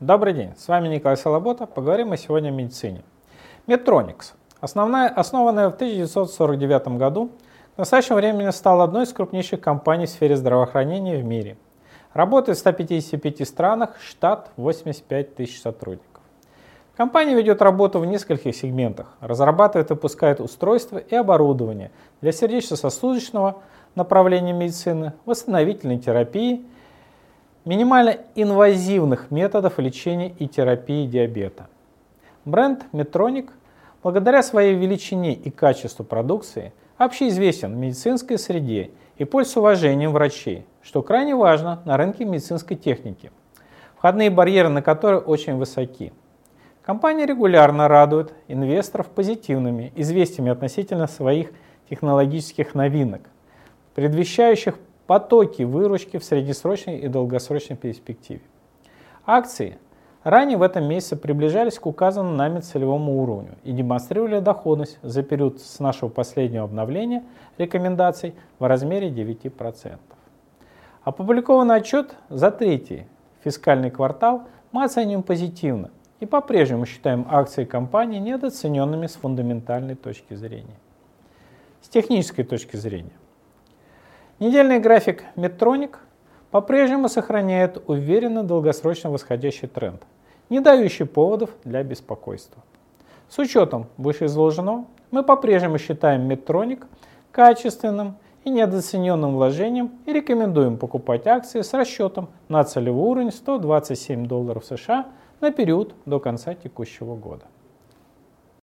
Добрый день, с вами Николай Солобота. Поговорим мы сегодня о медицине. Medtronics, основная, основанная в 1949 году, в настоящее время стала одной из крупнейших компаний в сфере здравоохранения в мире. Работает в 155 странах, штат 85 тысяч сотрудников. Компания ведет работу в нескольких сегментах, разрабатывает и выпускает устройства и оборудование для сердечно-сосудочного направления медицины, восстановительной терапии, минимально инвазивных методов лечения и терапии диабета. Бренд Medtronic благодаря своей величине и качеству продукции общеизвестен в медицинской среде и пользуется уважением врачей, что крайне важно на рынке медицинской техники, входные барьеры на которые очень высоки. Компания регулярно радует инвесторов позитивными известиями относительно своих технологических новинок, предвещающих потоки выручки в среднесрочной и долгосрочной перспективе. Акции ранее в этом месяце приближались к указанному нами целевому уровню и демонстрировали доходность за период с нашего последнего обновления рекомендаций в размере 9%. Опубликованный отчет за третий фискальный квартал мы оцениваем позитивно и по-прежнему считаем акции компании недооцененными с фундаментальной точки зрения. С технической точки зрения. Недельный график Medtronic по-прежнему сохраняет уверенно долгосрочно восходящий тренд, не дающий поводов для беспокойства. С учетом вышеизложенного, мы по-прежнему считаем Medtronic качественным и недооцененным вложением и рекомендуем покупать акции с расчетом на целевой уровень 127 долларов США на период до конца текущего года.